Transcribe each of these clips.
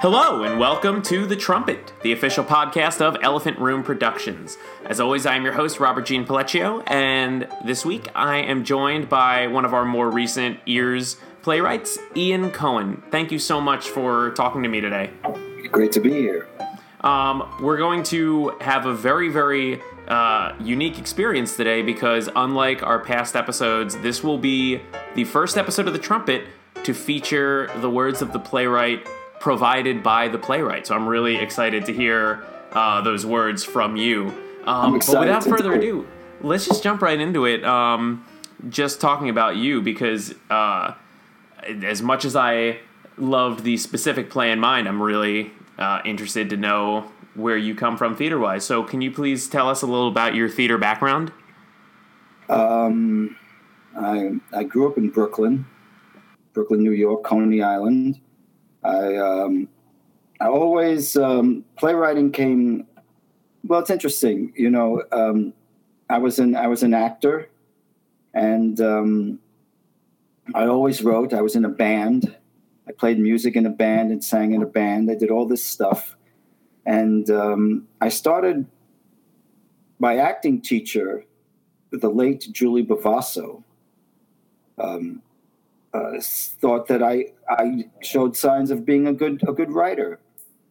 Hello, and welcome to The Trumpet, the official podcast of Elephant Room Productions. As always, I am your host, Robert Jean Palecchio, and this week I am joined by one of our more recent ears playwrights, Ian Cohen. Thank you so much for talking to me today. Great to be here. Um, we're going to have a very, very uh, unique experience today because, unlike our past episodes, this will be the first episode of The Trumpet to feature the words of the playwright provided by the playwright. So I'm really excited to hear uh, those words from you. Um, but without further ado, let's just jump right into it. Um, just talking about you because uh, as much as I loved the specific play in mind, I'm really uh, interested to know where you come from theater wise. So can you please tell us a little about your theater background? Um, I, I grew up in Brooklyn, Brooklyn, New York, Coney Island. I um, I always um, playwriting came. Well, it's interesting. You know, um, I was an I was an actor, and um, I always wrote. I was in a band. I played music in a band and sang in a band. I did all this stuff, and um, I started. My acting teacher, the late Julie Bovasso, um, uh, thought that I I showed signs of being a good a good writer.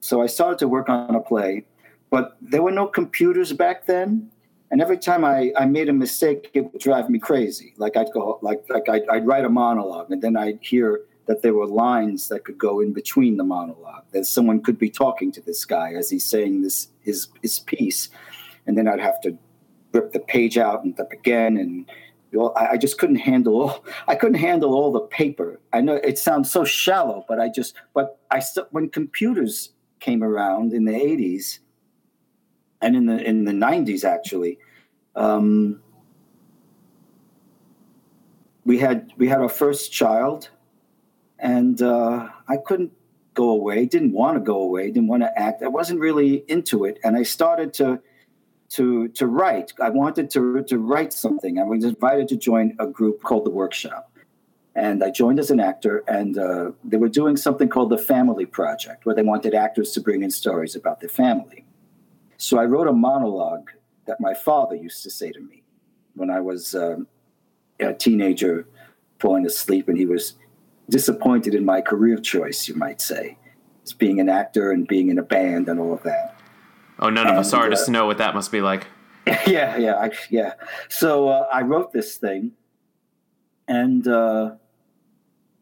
So I started to work on a play, but there were no computers back then. And every time I, I made a mistake, it would drive me crazy. Like I'd go like like I'd, I'd write a monologue, and then I'd hear that there were lines that could go in between the monologue. That someone could be talking to this guy as he's saying this his his piece, and then I'd have to rip the page out and up again and well, I, I just couldn't handle all, I couldn't handle all the paper. I know it sounds so shallow, but I just but I still when computers came around in the 80s and in the in the 90s actually um, we had we had our first child and uh, I couldn't go away didn't want to go away didn't want to act I wasn't really into it and I started to to to write. I wanted to to write something. I was invited to join a group called the Workshop, and I joined as an actor. And uh, they were doing something called the Family Project, where they wanted actors to bring in stories about their family. So I wrote a monologue that my father used to say to me when I was um, a teenager, falling asleep, and he was disappointed in my career choice, you might say, as being an actor and being in a band and all of that. Oh, none of us are. Just to know what that must be like. Yeah, yeah, I, yeah. So uh, I wrote this thing, and uh,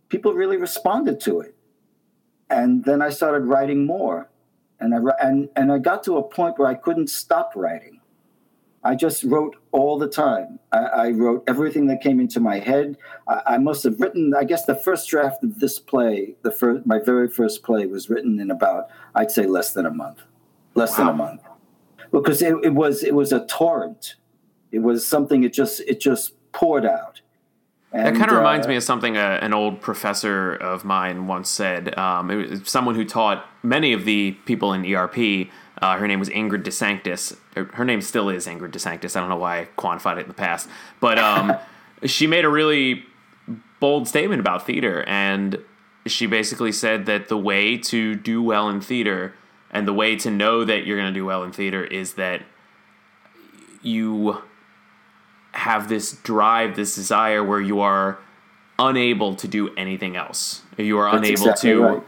people really responded to it. And then I started writing more, and I and and I got to a point where I couldn't stop writing. I just wrote all the time. I, I wrote everything that came into my head. I, I, must have written. I guess the first draft of this play, the first, my very first play, was written in about I'd say less than a month less wow. than a month. Because it, it, was it was a torrent. It was something it just it just poured out. And, that kind of uh, reminds me of something uh, an old professor of mine once said um, it was someone who taught many of the people in erp uh, her name was Ingrid DeSanctis. Her name still is Ingrid DeSanctis. I don't know why i quantified it in the past. But um, she made a really bold statement about theater and she basically said that the way to do well in theater and the way to know that you're going to do well in theater is that you have this drive, this desire where you are unable to do anything else. You are that's unable exactly to, right.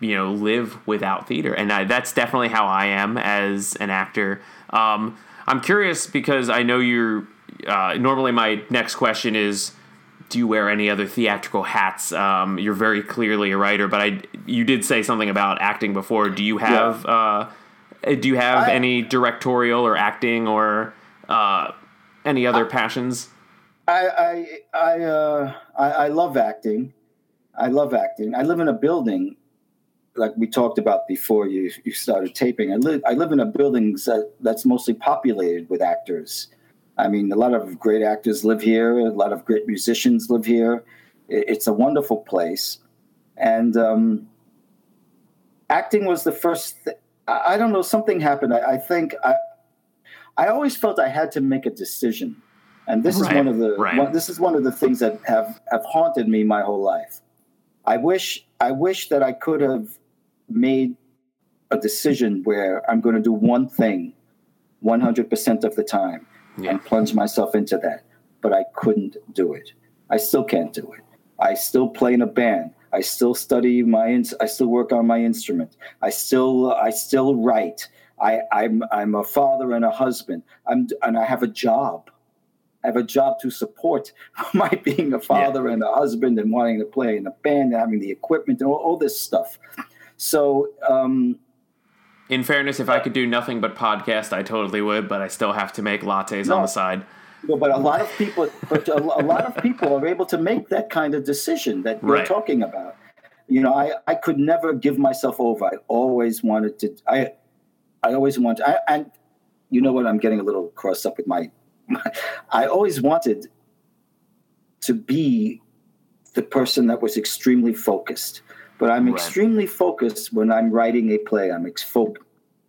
you know, live without theater. And I, that's definitely how I am as an actor. Um, I'm curious because I know you're. Uh, normally, my next question is do you wear any other theatrical hats? Um, you're very clearly a writer, but I you did say something about acting before. Do you have yeah. uh, do you have I, any directorial or acting or uh, any other I, passions? I I I, uh, I, I love acting. I love acting. I live in a building like we talked about before you you started taping. I live I live in a building that, that's mostly populated with actors I mean, a lot of great actors live here. A lot of great musicians live here. It's a wonderful place, and um, acting was the first. Th- I don't know. Something happened. I, I, think I. I always felt I had to make a decision, and this right, is one of the. Right. One, this is one of the things that have have haunted me my whole life. I wish. I wish that I could have made a decision where I'm going to do one thing 100% of the time yeah. and plunge myself into that. But I couldn't do it. I still can't do it. I still play in a band. I still study my. I still work on my instrument. I still. I still write. I, I'm. I'm a father and a husband. I'm. And I have a job. I have a job to support my being a father yeah. and a husband and wanting to play in a band and having the equipment and all, all this stuff. So um, in fairness, if I could do nothing but podcast, I totally would, but I still have to make lattes no, on the side. No, but a lot of people, but a, a, lot of people are able to make that kind of decision that you're right. talking about. You know, I, I could never give myself over. I always wanted to. I I always wanted. I, and you know what? I'm getting a little crossed up with my. my I always wanted to be the person that was extremely focused. But I'm right. extremely focused when I'm writing a play. I'm ex- fo-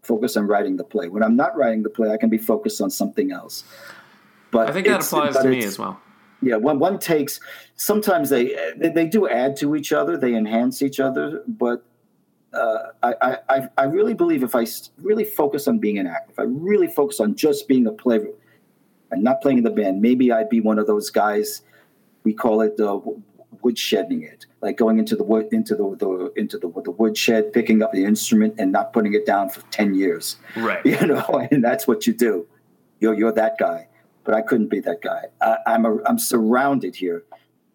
focused on writing the play. When I'm not writing the play, I can be focused on something else. But I think that applies to me as well. Yeah, one one takes. Sometimes they, they they do add to each other. They enhance each other. But uh, I, I I really believe if I really focus on being an actor, if I really focus on just being a player and not playing in the band, maybe I'd be one of those guys. We call it uh, woodshedding it, like going into the wood into the, the into the the woodshed, picking up the instrument and not putting it down for ten years. Right. You know, and that's what you do. You're you're that guy, but I couldn't be that guy. I, I'm a, I'm surrounded here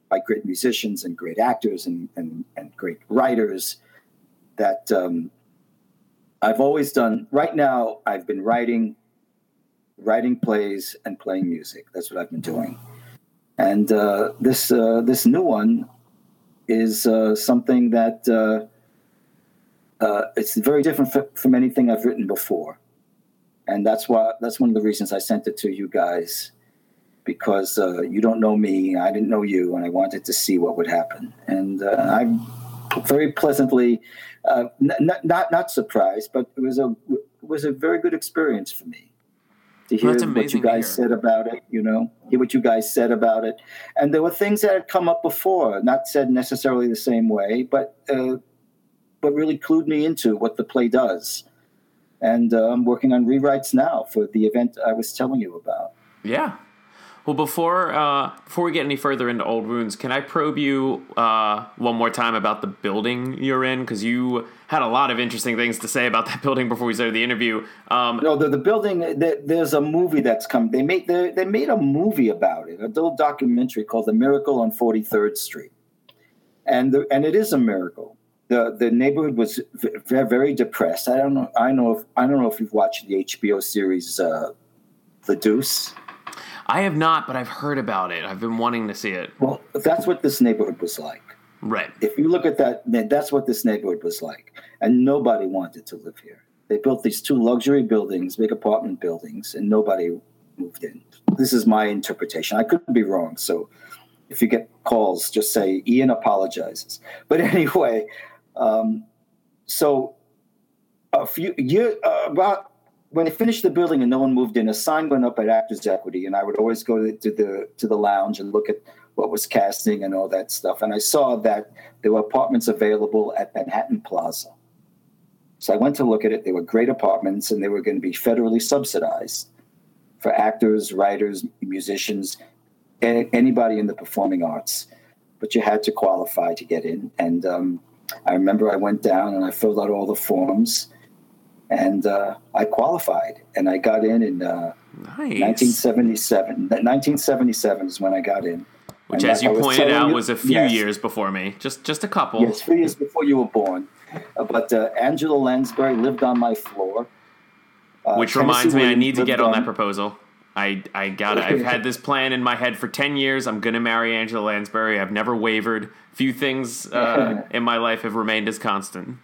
by great musicians and great actors and and, and great writers that um, I've always done. Right now, I've been writing, writing plays and playing music. That's what I've been doing. And uh, this uh, this new one is uh, something that uh, uh, it's very different f- from anything I've written before, and that's why that's one of the reasons I sent it to you guys because you don't know me, I didn't know you, and I wanted to see what would happen. And I'm very pleasantly n- not not not surprised, but it was a it was a very good experience for me to hear well, what you guys said about it, you know, hear what you guys said about it. And there were things that had come up before, not said necessarily the same way, but uh, but really clued me into what the play does. And uh, I'm working on rewrites now for the event I was telling you about. Yeah, well, before uh, before we get any further into old wounds, can I probe you uh, one more time about the building you're in? Because you had a lot of interesting things to say about that building before we started the interview. Um, no, the, the building. The, there's a movie that's come. They made they, they made a movie about it, a little documentary called "The Miracle on 43rd Street," and the, and it is a miracle. the The neighborhood was very, very depressed. I don't know. I know if I don't know if you've watched the HBO series uh, "The Deuce." I have not, but I've heard about it. I've been wanting to see it. Well, that's what this neighborhood was like. Right. If you look at that, that's what this neighborhood was like. And nobody wanted to live here. They built these two luxury buildings, big apartment buildings, and nobody moved in. This is my interpretation. I could be wrong. So if you get calls, just say Ian apologizes. But anyway, um, so a few year uh, about when they finished the building and no one moved in, a sign went up at Actors Equity, and I would always go to the to the lounge and look at what was casting and all that stuff. And I saw that there were apartments available at Manhattan Plaza. So I went to look at it. They were great apartments, and they were going to be federally subsidized for actors, writers, musicians, anybody in the performing arts. But you had to qualify to get in. And um, I remember I went down and I filled out all the forms and uh, I qualified, and I got in in uh, nice. 1977. 1977 is when I got in. Which, and as you pointed out, you, was a few yes, years before me, just just a couple. Yes, few years before you were born. Uh, but uh, Angela Lansbury lived on my floor. Uh, Which Tennessee reminds me, I need to get on, on that proposal. I I got it. I've had this plan in my head for ten years. I'm gonna marry Angela Lansbury. I've never wavered. Few things uh, in my life have remained as constant.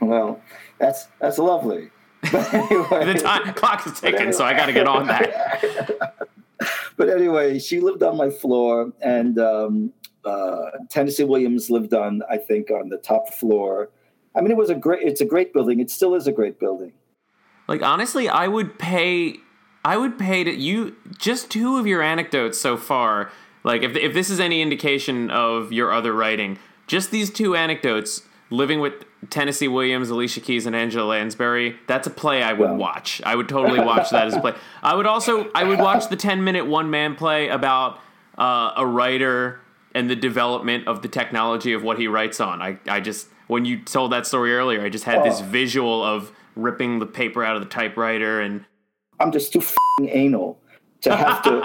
well, that's that's lovely. But anyway, the time clock is ticking, anyway. so I got to get on that. but anyway, she lived on my floor, and um, uh, Tennessee Williams lived on, I think, on the top floor. I mean, it was a great. It's a great building. It still is a great building. Like honestly, I would pay. I would pay to you just two of your anecdotes so far. Like if if this is any indication of your other writing, just these two anecdotes Living with Tennessee Williams, Alicia Keys, and Angela Lansbury. That's a play I would well. watch. I would totally watch that as a play. I would also I would watch the ten minute one man play about uh, a writer and the development of the technology of what he writes on. I I just when you told that story earlier, I just had oh. this visual of ripping the paper out of the typewriter and. I'm just too anal to have to.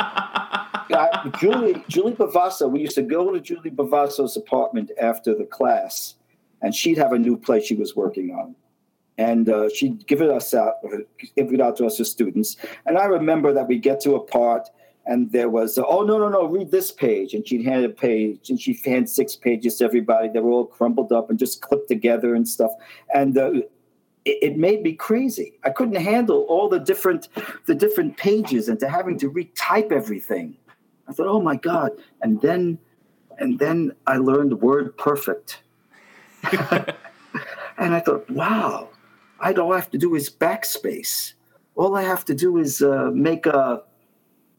Julie Julie Bovasso, we used to go to Julie Bovasso's apartment after the class and she'd have a new play she was working on. And uh, she'd give it us out, give it out to us as students. And I remember that we get to a part, and there was, oh no no no, read this page, and she'd hand a page, and she'd hand six pages to everybody. They were all crumpled up and just clipped together and stuff. And uh, it, it made me crazy. I couldn't handle all the different the different pages and to having to retype everything. I thought, oh my god! And then, and then I learned Word Perfect and I thought, wow, I all I have to do is backspace. All I have to do is uh, make a,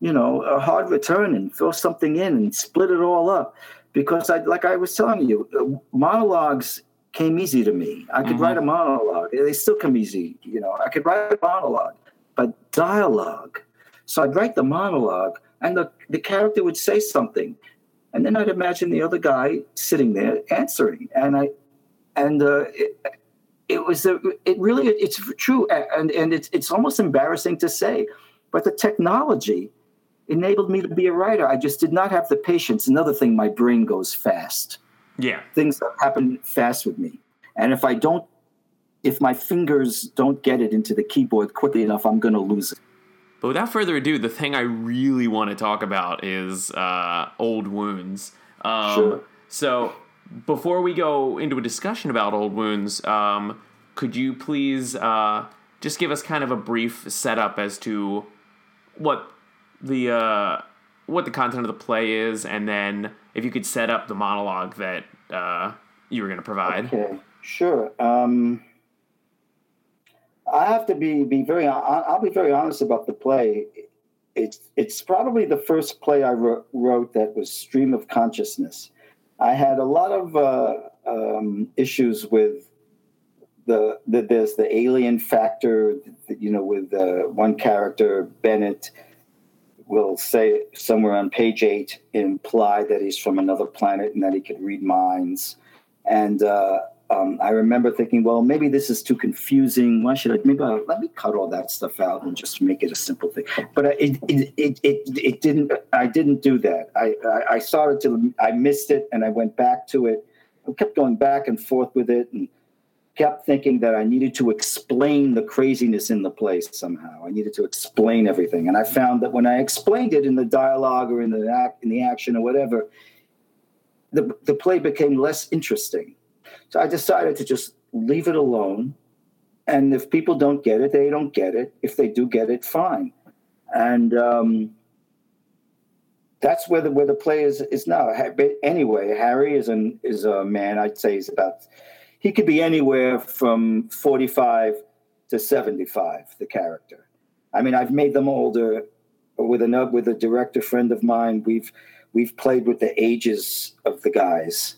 you know, a hard return and throw something in and split it all up. Because I, like I was telling you, uh, monologues came easy to me. I could mm-hmm. write a monologue. They still come easy, you know. I could write a monologue, but dialogue. So I'd write the monologue, and the, the character would say something, and then I'd imagine the other guy sitting there answering, and I and uh, it, it, was a, it really it's true and and it's it's almost embarrassing to say but the technology enabled me to be a writer. I just did not have the patience. Another thing my brain goes fast. Yeah. Things happen fast with me. And if i don't if my fingers don't get it into the keyboard quickly enough i'm going to lose it. But without further ado the thing i really want to talk about is uh, old wounds. Um, sure. so before we go into a discussion about old wounds, um, could you please uh, just give us kind of a brief setup as to what the uh, what the content of the play is, and then if you could set up the monologue that uh, you were going to provide. Okay, sure. Um, I have to be be very. I'll be very honest about the play. It's it's probably the first play I wrote that was stream of consciousness I had a lot of uh, um, issues with the, the there's the alien factor, you know, with uh, one character Bennett will say somewhere on page eight imply that he's from another planet and that he could read minds, and uh, um, I remember thinking, well, maybe this is too confusing. Why should I? Maybe I'll, let me cut all that stuff out and just make it a simple thing. But it it it it, it didn't. I didn't do that. I, I, I started to. I missed it, and I went back to it. I kept going back and forth with it, and kept thinking that I needed to explain the craziness in the place somehow. I needed to explain everything, and I found that when I explained it in the dialogue or in the act, in the action or whatever, the the play became less interesting so I decided to just leave it alone. And if people don't get it, they don't get it. If they do get it, fine. And um, that's where the where the play is is now. Anyway, Harry is an is a man. I'd say he's about he could be anywhere from forty five to seventy five. The character. I mean, I've made them older with a with a director friend of mine. We've we've played with the ages of the guys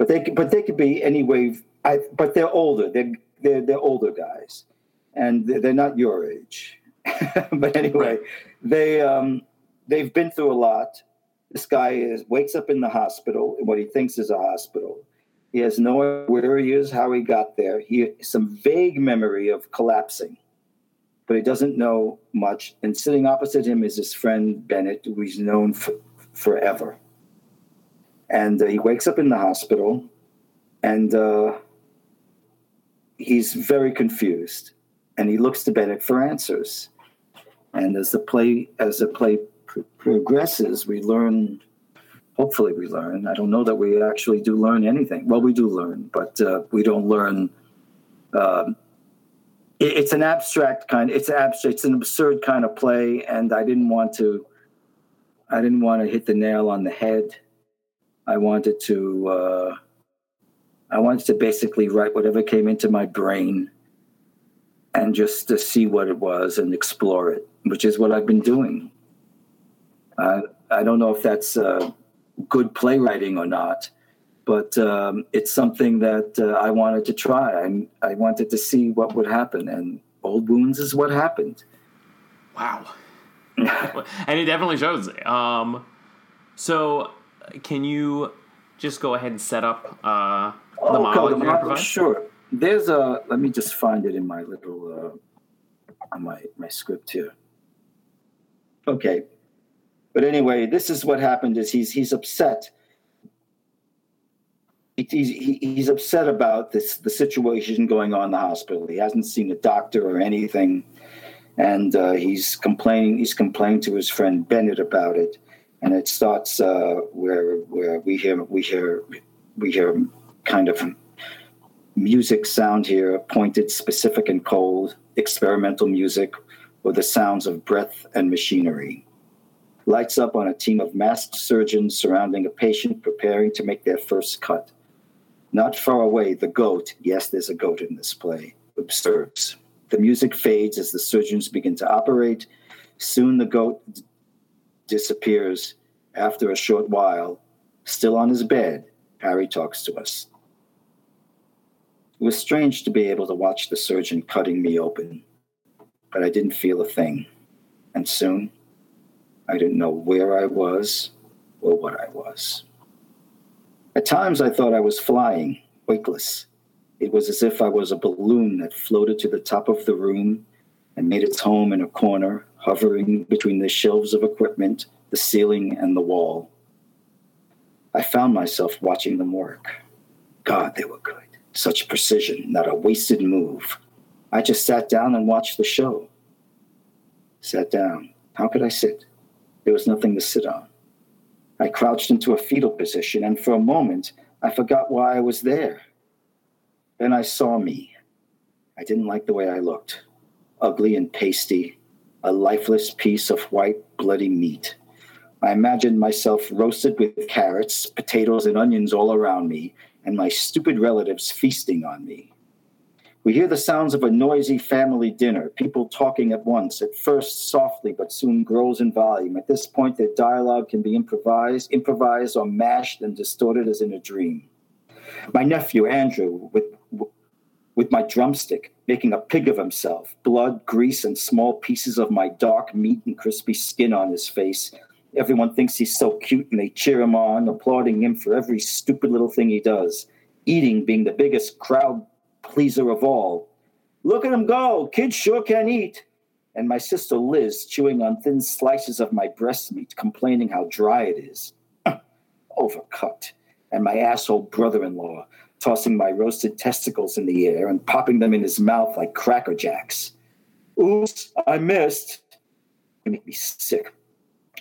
but they but they could be anyway. I, but they're older. They're they're they're older guys, and they're not your age. but anyway, right. they um, they've been through a lot. This guy is wakes up in the hospital in what he thinks is a hospital. He has no idea where he is, how he got there. He some vague memory of collapsing, but he doesn't know much. And sitting opposite him is his friend Bennett, who he's known for, forever. And uh, he wakes up in the hospital and uh, he's very confused. And he looks to Bennett for answers. And as the play as the play pr- progresses, we learn. Hopefully, we learn. I don't know that we actually do learn anything. Well, we do learn, but uh, we don't learn. Um, it, it's an abstract kind. It's abstract. It's an absurd kind of play, and I didn't want to. I didn't want to hit the nail on the head. I wanted to uh, I wanted to basically write whatever came into my brain and just to see what it was and explore it, which is what I've been doing. Uh, I don't know if that's uh, good playwriting or not, but um, it's something that uh, I wanted to try. I, I wanted to see what would happen, and old wounds is what happened. Wow, and it definitely shows. Um, so, can you just go ahead and set up uh, the Oh, monologue? okay, you're sure. There's a. Let me just find it in my little uh, my my script here. Okay, but anyway, this is what happened. Is he's he's upset. He's he's upset about this the situation going on in the hospital. He hasn't seen a doctor or anything, and uh, he's complaining. He's complaining to his friend Bennett about it, and it starts uh, where where we hear we hear we hear kind of music sound here, pointed, specific, and cold, experimental music, or the sounds of breath and machinery. Lights up on a team of masked surgeons surrounding a patient preparing to make their first cut. Not far away, the goat, yes, there's a goat in this play, observes. The music fades as the surgeons begin to operate. Soon the goat disappears. After a short while, still on his bed, Harry talks to us. It was strange to be able to watch the surgeon cutting me open, but I didn't feel a thing. And soon, I didn't know where I was or what I was. At times, I thought I was flying, weightless. It was as if I was a balloon that floated to the top of the room and made its home in a corner, hovering between the shelves of equipment, the ceiling, and the wall. I found myself watching them work. God, they were good. Such precision, not a wasted move. I just sat down and watched the show. Sat down. How could I sit? There was nothing to sit on. I crouched into a fetal position, and for a moment, I forgot why I was there. Then I saw me. I didn't like the way I looked ugly and pasty, a lifeless piece of white, bloody meat. I imagined myself roasted with carrots, potatoes, and onions all around me, and my stupid relatives feasting on me. We hear the sounds of a noisy family dinner, people talking at once, at first softly, but soon grows in volume. At this point, their dialogue can be improvised, improvised or mashed and distorted as in a dream. My nephew, Andrew, with, with my drumstick, making a pig of himself, blood, grease, and small pieces of my dark meat and crispy skin on his face. Everyone thinks he's so cute and they cheer him on, applauding him for every stupid little thing he does. Eating being the biggest crowd pleaser of all. Look at him go! Kids sure can eat. And my sister Liz chewing on thin slices of my breast meat, complaining how dry it is. Overcut. And my asshole brother in law tossing my roasted testicles in the air and popping them in his mouth like cracker jacks. Oops, I missed. They make me sick.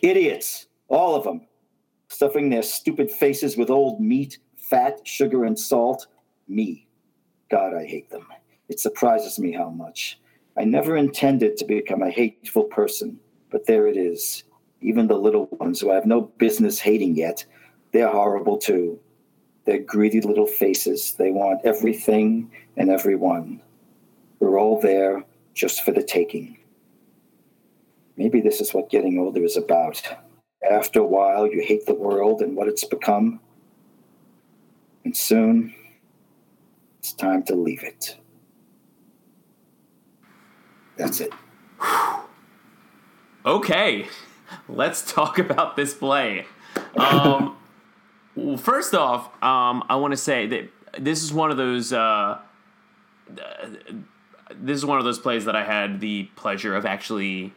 Idiots, all of them, stuffing their stupid faces with old meat, fat, sugar, and salt. Me. God, I hate them. It surprises me how much. I never intended to become a hateful person, but there it is. Even the little ones who I have no business hating yet, they're horrible too. They're greedy little faces. They want everything and everyone. We're all there just for the taking. Maybe this is what getting older is about. After a while, you hate the world and what it's become. And soon, it's time to leave it. That's it. Okay, let's talk about this play. Um, well, first off, um, I want to say that this is one of those. Uh, this is one of those plays that I had the pleasure of actually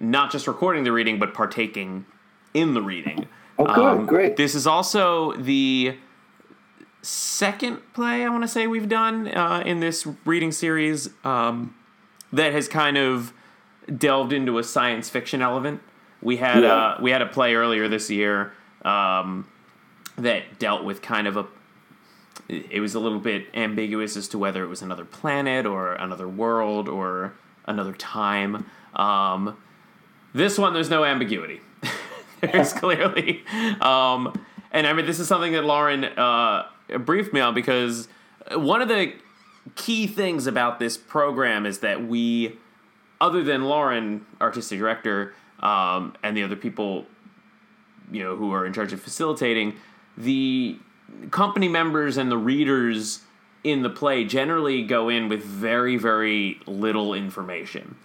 not just recording the reading, but partaking in the reading. Oh, good, great. This is also the second play I want to say we've done uh, in this reading series um, that has kind of delved into a science fiction element. We had Yeah. uh, we had a play earlier this year um, that dealt with kind of a. It was a little bit ambiguous as to whether it was another planet or another world or another time. Um, this one, there's no ambiguity. there's clearly, um, and I mean, this is something that Lauren uh, briefed me on because one of the key things about this program is that we, other than Lauren, artistic director, um, and the other people, you know, who are in charge of facilitating, the company members and the readers in the play generally go in with very very little information.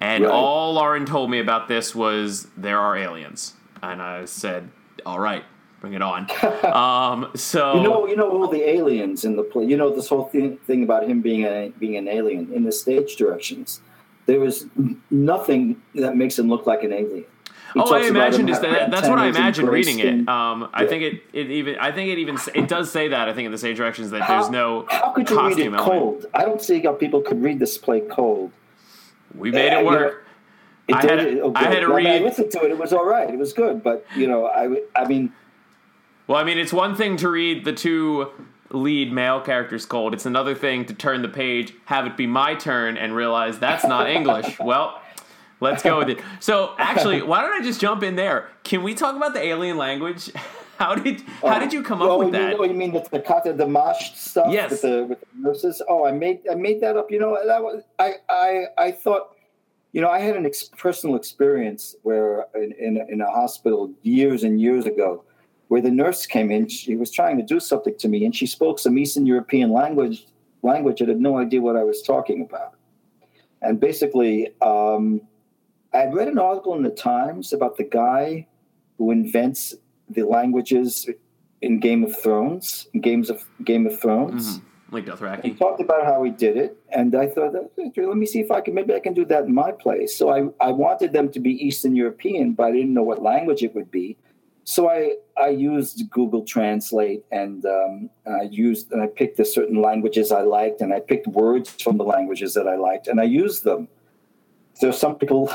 And Right. all Lauren told me about this was there are aliens, and I said, "All right, bring it on." um, so You know, you know all the aliens in the play. You know this whole thing, thing about him being a being an alien in the stage directions. There is nothing that makes him look like an alien. Oh, I imagined that, that's what I imagined reading skin. it. Um, I think it, it even I think it even it does say that I think in the stage directions that there's no How could you read it element. cold? I don't see how people could read this play cold. We made Yeah, it you work. It I did. had- it- oh, I had to mean, I listened to it. It was all right. It was good. But you know, I, I mean, Well, I mean, it's one thing to read the two lead male characters cold. It's another thing to turn the page, have it be my turn, and realize that's not English. well, let's go with it. So, actually, why don't I just jump in there? Can we talk about the alien language? How did how did you come up with you that? Mean, oh, you mean the, the kata damash stuff Yes. with the with the nurses? Oh, I made I made that up. You know, that was I I I thought. You know, I had an ex- personal experience where in, in, in a hospital years and years ago, where the nurse came in. She was trying to do something to me, and she spoke some Eastern European language. Language. I had no idea what I was talking about. And basically, um, I had read an article in the Times about the guy who invents the languages in Game of Thrones, games of Game of Thrones. Mhm. Like Dothraki. He talked about how he did it, and I thought, let me see if I can maybe I can do that in my place. So I, I wanted them to be Eastern European, but I didn't know what language it would be. So I I used Google Translate and um, I used and I picked the certain languages I liked, and I picked words from the languages that I liked, and I used them. So some people,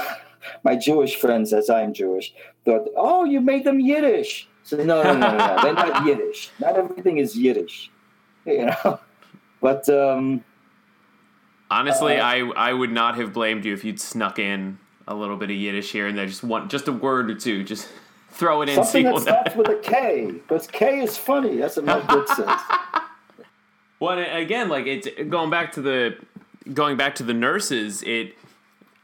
my Jewish friends, as I'm Jewish, thought, "Oh, you made them Yiddish." So no, no, no, no, no. they're not Yiddish. Not everything is Yiddish, you know. But um, Honestly, Uh, I I would not have blamed you if you'd snuck in a little bit of Yiddish here and there, just one, just a word or two, just throw it in. something that starts with a K, because K is funny. That's what Mel Brooks says. Well, and again, like it's going back to the going back to the nurses. It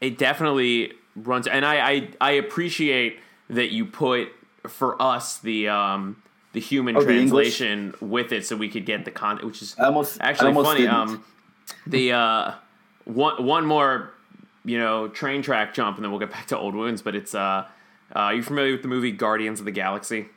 it definitely runs, and I I, I appreciate that you put for us the um the human Oh, the translation with it, so we could get the content, which is I almost actually almost funny. didn't. Um, the uh one one more you know train track jump, and then we'll get back to old wounds. But it's uh, uh are you familiar with the movie Guardians of the Galaxy?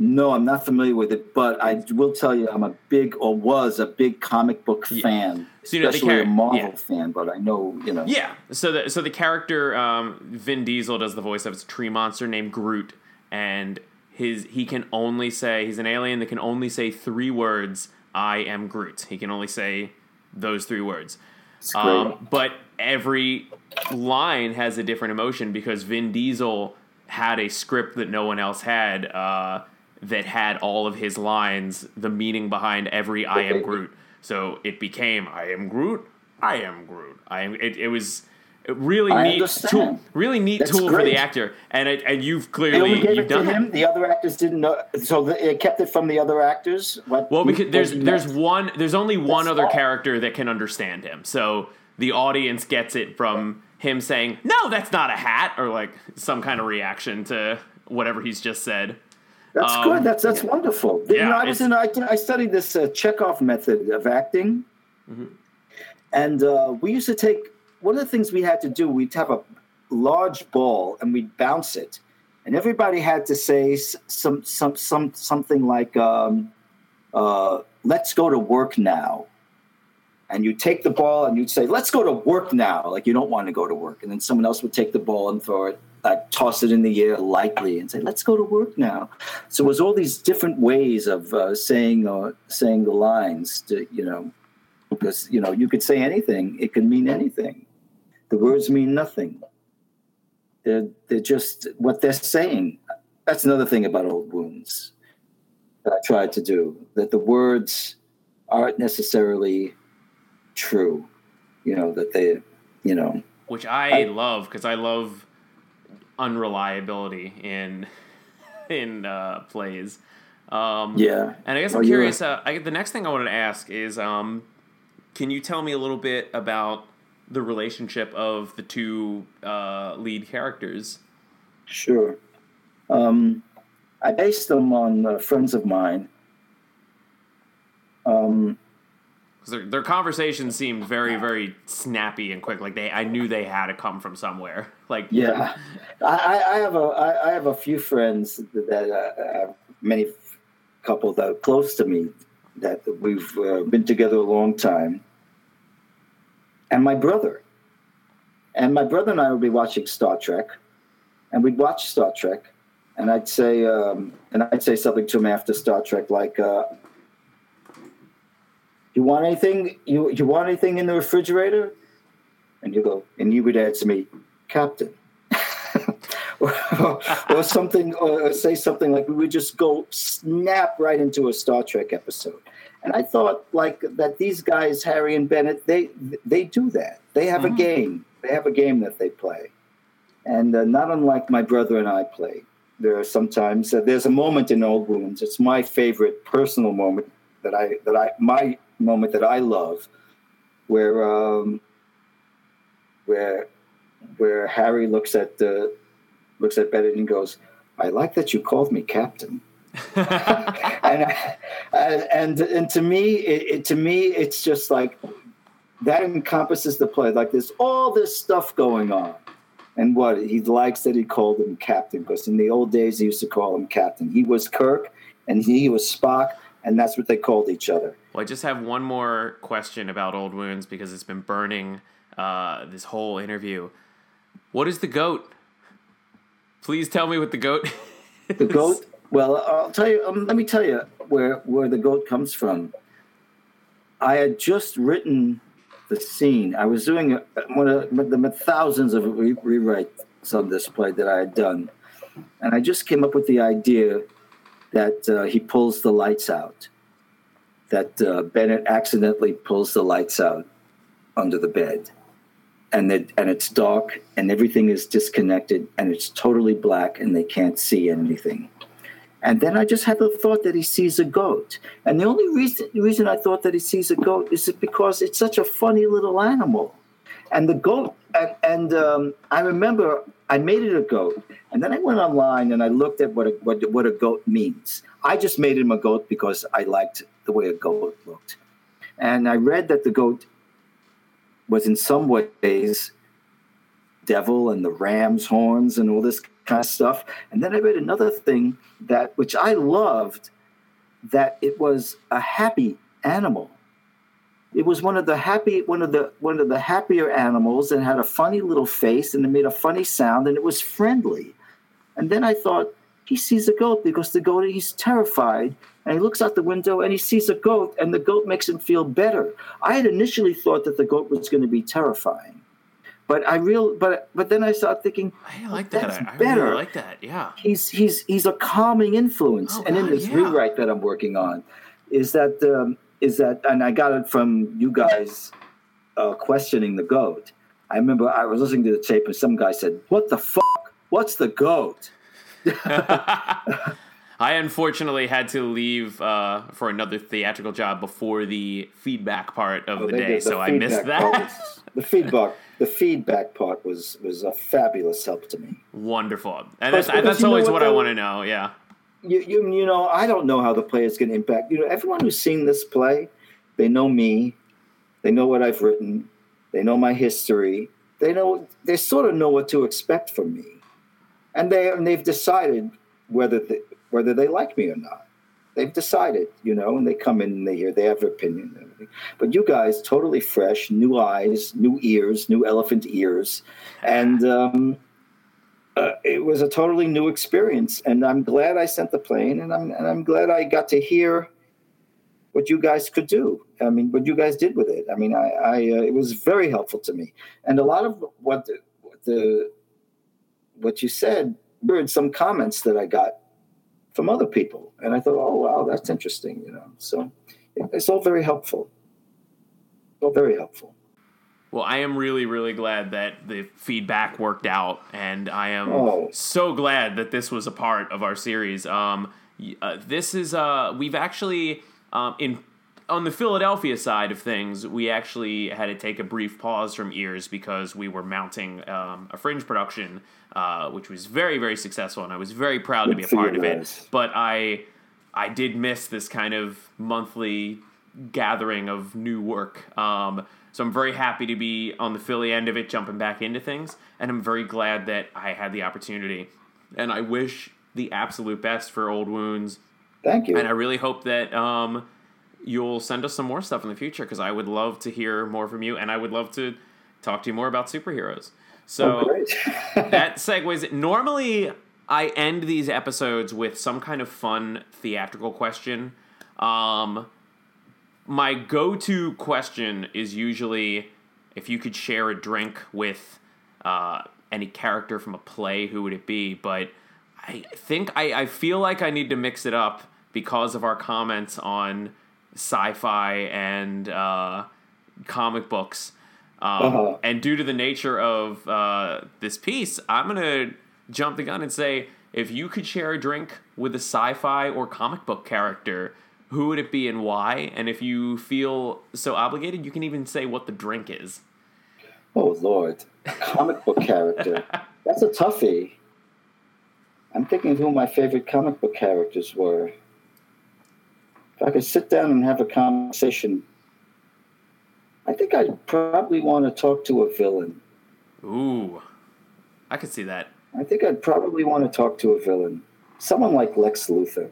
No, I'm not familiar with it, but I will tell you, I'm a big or was a big comic book fan, So, you know, especially char- a Marvel yeah. fan. But I know, you know, Yeah. So the so the character um, Vin Diesel does the voice of a tree monster named Groot, and his he can only say he's an alien that can only say three words. I am Groot. He can only say those three words. Um, but every line has a different emotion because Vin Diesel had a script that no one else had uh, that had all of his lines, the meaning behind every I am Groot. So it became I am Groot, I am Groot. I am. It, it was a really I neat understand. tool, really neat That's tool for the actor, and it, and you've they clearly only gave you've it to him. The other actors didn't know, so the, it kept it from the other actors. What? Well, because there's there's meant. one there's only one That's other all. character that can understand him. So the audience gets it from him saying, "No, that's not a hat," or like some kind of reaction to whatever he's just said. That's um, good. That's that's wonderful. you yeah, know, I was in. I, I studied this uh, Chekhov method of acting, Mm-hmm. and uh, we used to take one of the things we had to do. We'd have a large ball and we'd bounce it, and everybody had to say some some some something like, um, uh, "Let's go to work now." And you take the ball and you'd say, "Let's go to work now," like you don't want to go to work, and then someone else would take the ball and throw it, like toss it in the air lightly, and say, "Let's go to work now." So it was all these different ways of uh, saying uh, saying the lines, to, you know, because you know you could say anything; it could mean anything. The words mean nothing. They're they're just what they're saying. That's another thing about old wounds that I tried to do. That the words aren't necessarily true. You know that they, you know, which I, love because I love unreliability in in uh, plays. Um, yeah. And I guess Oh, I'm you're curious. Uh, I, the next thing I wanted to ask is, um, can you tell me a little bit about the relationship of the two uh, lead characters? Sure. Um, I based them on uh, friends of mine their, their conversation seemed very very snappy and quick. Like they, I knew they had to come from somewhere. Like yeah, I, I have a I, I have a few friends that uh, many couple that are close to me that we've uh, been together a long time, and my brother, and my brother and I would be watching Star Trek, and we'd watch Star Trek, and I'd say um, and I'd say something to him after Star Trek like. Uh, you want anything? You you want anything in the refrigerator? And you go, and you would answer me, Captain. or, or, something, or say something like we would just go snap right into a Star Trek episode. And I thought like that these guys, Harry and Bennett, they they do that. They have mm-hmm. a game. They have a game that they play, and uh, not unlike my brother and I play. There are sometimes uh, there's a moment in Old Wounds. It's my favorite personal moment that I that I my moment that I love, where um, where where Harry looks at the looks at Bennett and goes, "I like that you called me captain." and, and and to me, it, it, to me, it's just like that encompasses the play. Like there's all this stuff going on, and what he likes that he called him captain because in the old days he used to call him captain. He was Kirk, and he was Spock, and that's what they called each other. Well, I just have one more question about Old Wounds because it's been burning uh, this whole interview. What is the goat? Please tell me what the goat. Is. The goat. Well, I'll tell you. Um, let me tell you where where the goat comes from. I had just written the scene. I was doing one of the thousands of re- rewrites on this play that I had done, and I just came up with the idea that uh, he pulls the lights out. That uh, Bennett accidentally pulls the lights out under the bed, and that and it's dark and everything is disconnected and it's totally black and they can't see anything. And then I just had the thought that he sees a goat. And the only reason reason I thought that he sees a goat is because it's such a funny little animal. And the goat and, and um, I remember I made it a goat, and then I went online and I looked at what a, what, what a goat means. I just made him a goat because I liked the way a goat looked, and I read that the goat was in some ways devil and the ram's horns and all this kind of stuff. And then I read another thing that which I loved that it was a happy animal. It was one of the happy one of the one of the happier animals and had a funny little face and it made a funny sound and it was friendly. And then I thought he sees a goat because the goat he's terrified and he looks out the window and he sees a goat and the goat makes him feel better. I had initially thought that the goat was going to be terrifying. But I real but but then I started thinking I like that. That's I, I better. Really like that. Yeah. He's he's he's a calming influence. Oh, and in this yeah. rewrite that I'm working on is that um, is that and I got it from you guys uh, questioning the goat. I remember I was listening to the tape and some guy said, "What the fuck? What's the goat?" I unfortunately had to leave uh, for another theatrical job before the feedback part of the day, the so I missed that. Was, the feedback, the feedback part was was a fabulous help to me. Wonderful, and that's, that's always what, what I want to know. Yeah, you, you you know I don't know how the play is going to impact. You know, everyone who's seen this play, they know me, they know what I've written, they know my history, they know they sort of know what to expect from me, and they and they've decided whether they, whether they like me or not. They've decided, you know, and they come in and they hear, they have an opinion and everything. But you guys, totally fresh, new eyes, new ears, new elephant ears. And um, uh, it was a totally new experience. And I'm glad I sent the plane and I'm, and I'm glad I got to hear what you guys could do. I mean, what you guys did with it. I mean, I, I uh, it was very helpful to me. And a lot of what the, what the what you said were some comments that I got from other people. And I thought, oh, wow, that's interesting, you know. So it's all very helpful. All very helpful. Well, I am really, really glad that the feedback worked out, and I am oh. so glad that this was a part of our series. Um, uh, this is uh, we've actually um, in on the Philadelphia side of things, we actually had to take a brief pause from ears because we were mounting um, a fringe production, uh, which was very, very successful, and I was very proud to be a part of it. But I, I did miss this kind of monthly gathering of new work. Um, so I'm very happy to be on the Philly end of it, jumping back into things, and I'm very glad that I had the opportunity. And I wish the absolute best for Old Wounds. Thank you. And I really hope that um, you'll send us some more stuff in the future because I would love to hear more from you, and I would love to talk to you more about superheroes. So oh, that segues. Normally, I end these episodes with some kind of fun theatrical question. Um, my go-to question is usually if you could share a drink with uh, any character from a play, who would it be? But I think I, I feel like I need to mix it up because of our comments on sci-fi and uh, comic books. Um, uh-huh. And due to the nature of uh, this piece, I'm gonna jump the gun and say, if you could share a drink with a sci-fi or comic book character, who would it be and why? And if you feel so obligated, you can even say what the drink is. Oh Lord, a comic book character. That's a toughie. I'm thinking of who my favorite comic book characters were. If I could sit down and have a conversation, I think I'd probably want to talk to a villain. Ooh, I could see that. I think I'd probably want to talk to a villain, someone like Lex Luthor.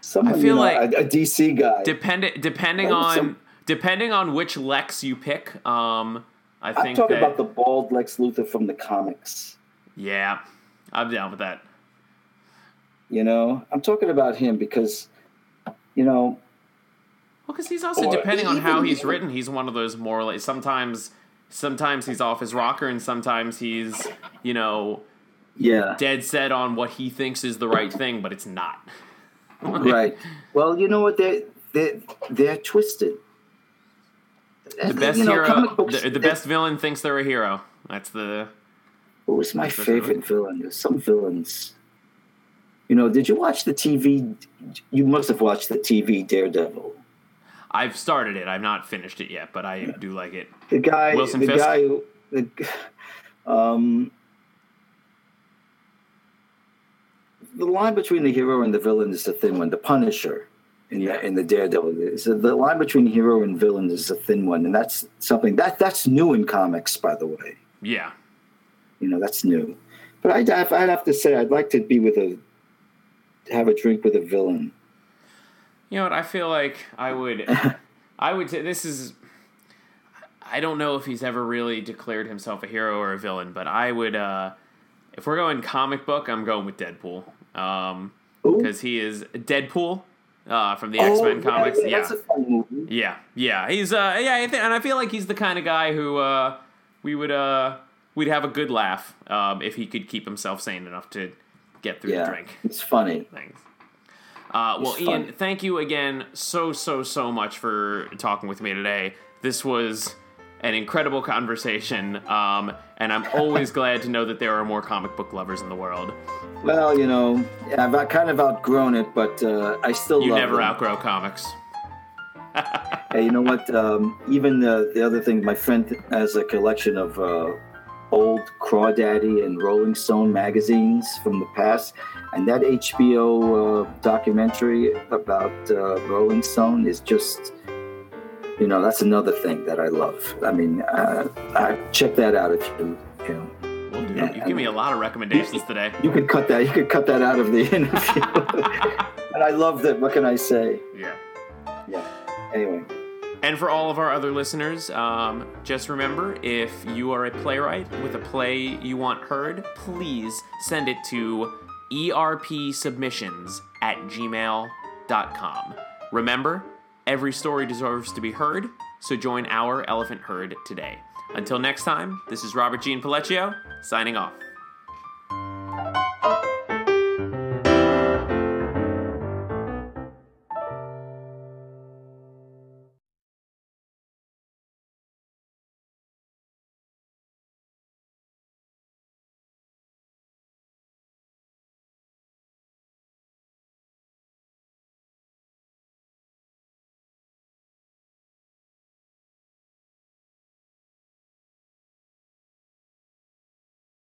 Someone, I feel you know, like a, a, DC guy. Depending depending on some, depending on which Lex you pick. Um, I think I'm talking that, about the bald Lex Luthor from the comics. Yeah, I'm down with that. You know, I'm talking about him because, you know. Well, because he's also depending on how he's written, he's one of those more like sometimes, sometimes he's off his rocker, and sometimes he's, you know, yeah, dead set on what he thinks is the right thing, but it's not. right. Well, you know what? They they they're twisted. The best you know, hero, books, the, the best villain thinks they're a hero. That's the. What was my favorite villain? There's some villains. You know, did you watch the TV? You must have watched the TV Daredevil. I've started it. I've not finished it yet, but I yeah. do like it. The guy, Wilson the Fisk? guy, the, um, the line between the hero and the villain is a thin one. The Punisher in the, in the Daredevil. So the line between hero and villain is a thin one, and that's something that that's new in comics, by the way. Yeah, you know that's new. But I'd have, I'd have to say I'd like to be with a have a drink with a villain. You know what? I feel like I would. I would. T- this is. I don't know if he's ever really declared himself a hero or a villain, but I would. uh If we're going comic book, I'm going with Deadpool. Um, because he is Deadpool uh, from the oh, X Men comics. Yeah, yeah. yeah, yeah, He's uh, yeah, I and I feel like he's the kind of guy who uh, we would uh, we'd have a good laugh um, if he could keep himself sane enough to get through yeah, the drink. It's funny. Thanks. Uh, well, it's Ian, thank you again so so so much for talking with me today. This was an incredible conversation, um, and I'm always glad to know that there are more comic book lovers in the world. Well, you know, I've kind of outgrown it, but uh, I still you never them. outgrow comics. hey, you know what? Um, even the, the other thing, my friend has a collection of uh, old Crawdaddy and Rolling Stone magazines from the past, and that HBO uh, documentary about uh, Rolling Stone is just you know, that's another thing that I love. I mean, uh, I, check that out if you, you know. Well, dude, you give me a lot of recommendations you, today. You could cut that. You could cut that out of the interview. and I love that. What can I say? Yeah. Yeah. Anyway. And for all of our other listeners, um, just remember if you are a playwright with a play you want heard, please send it to erpsubmissions at gmail.com. Remember, Every story deserves to be heard, so join our elephant herd today. Until next time, this is Robert Jean Pellecchio, signing off.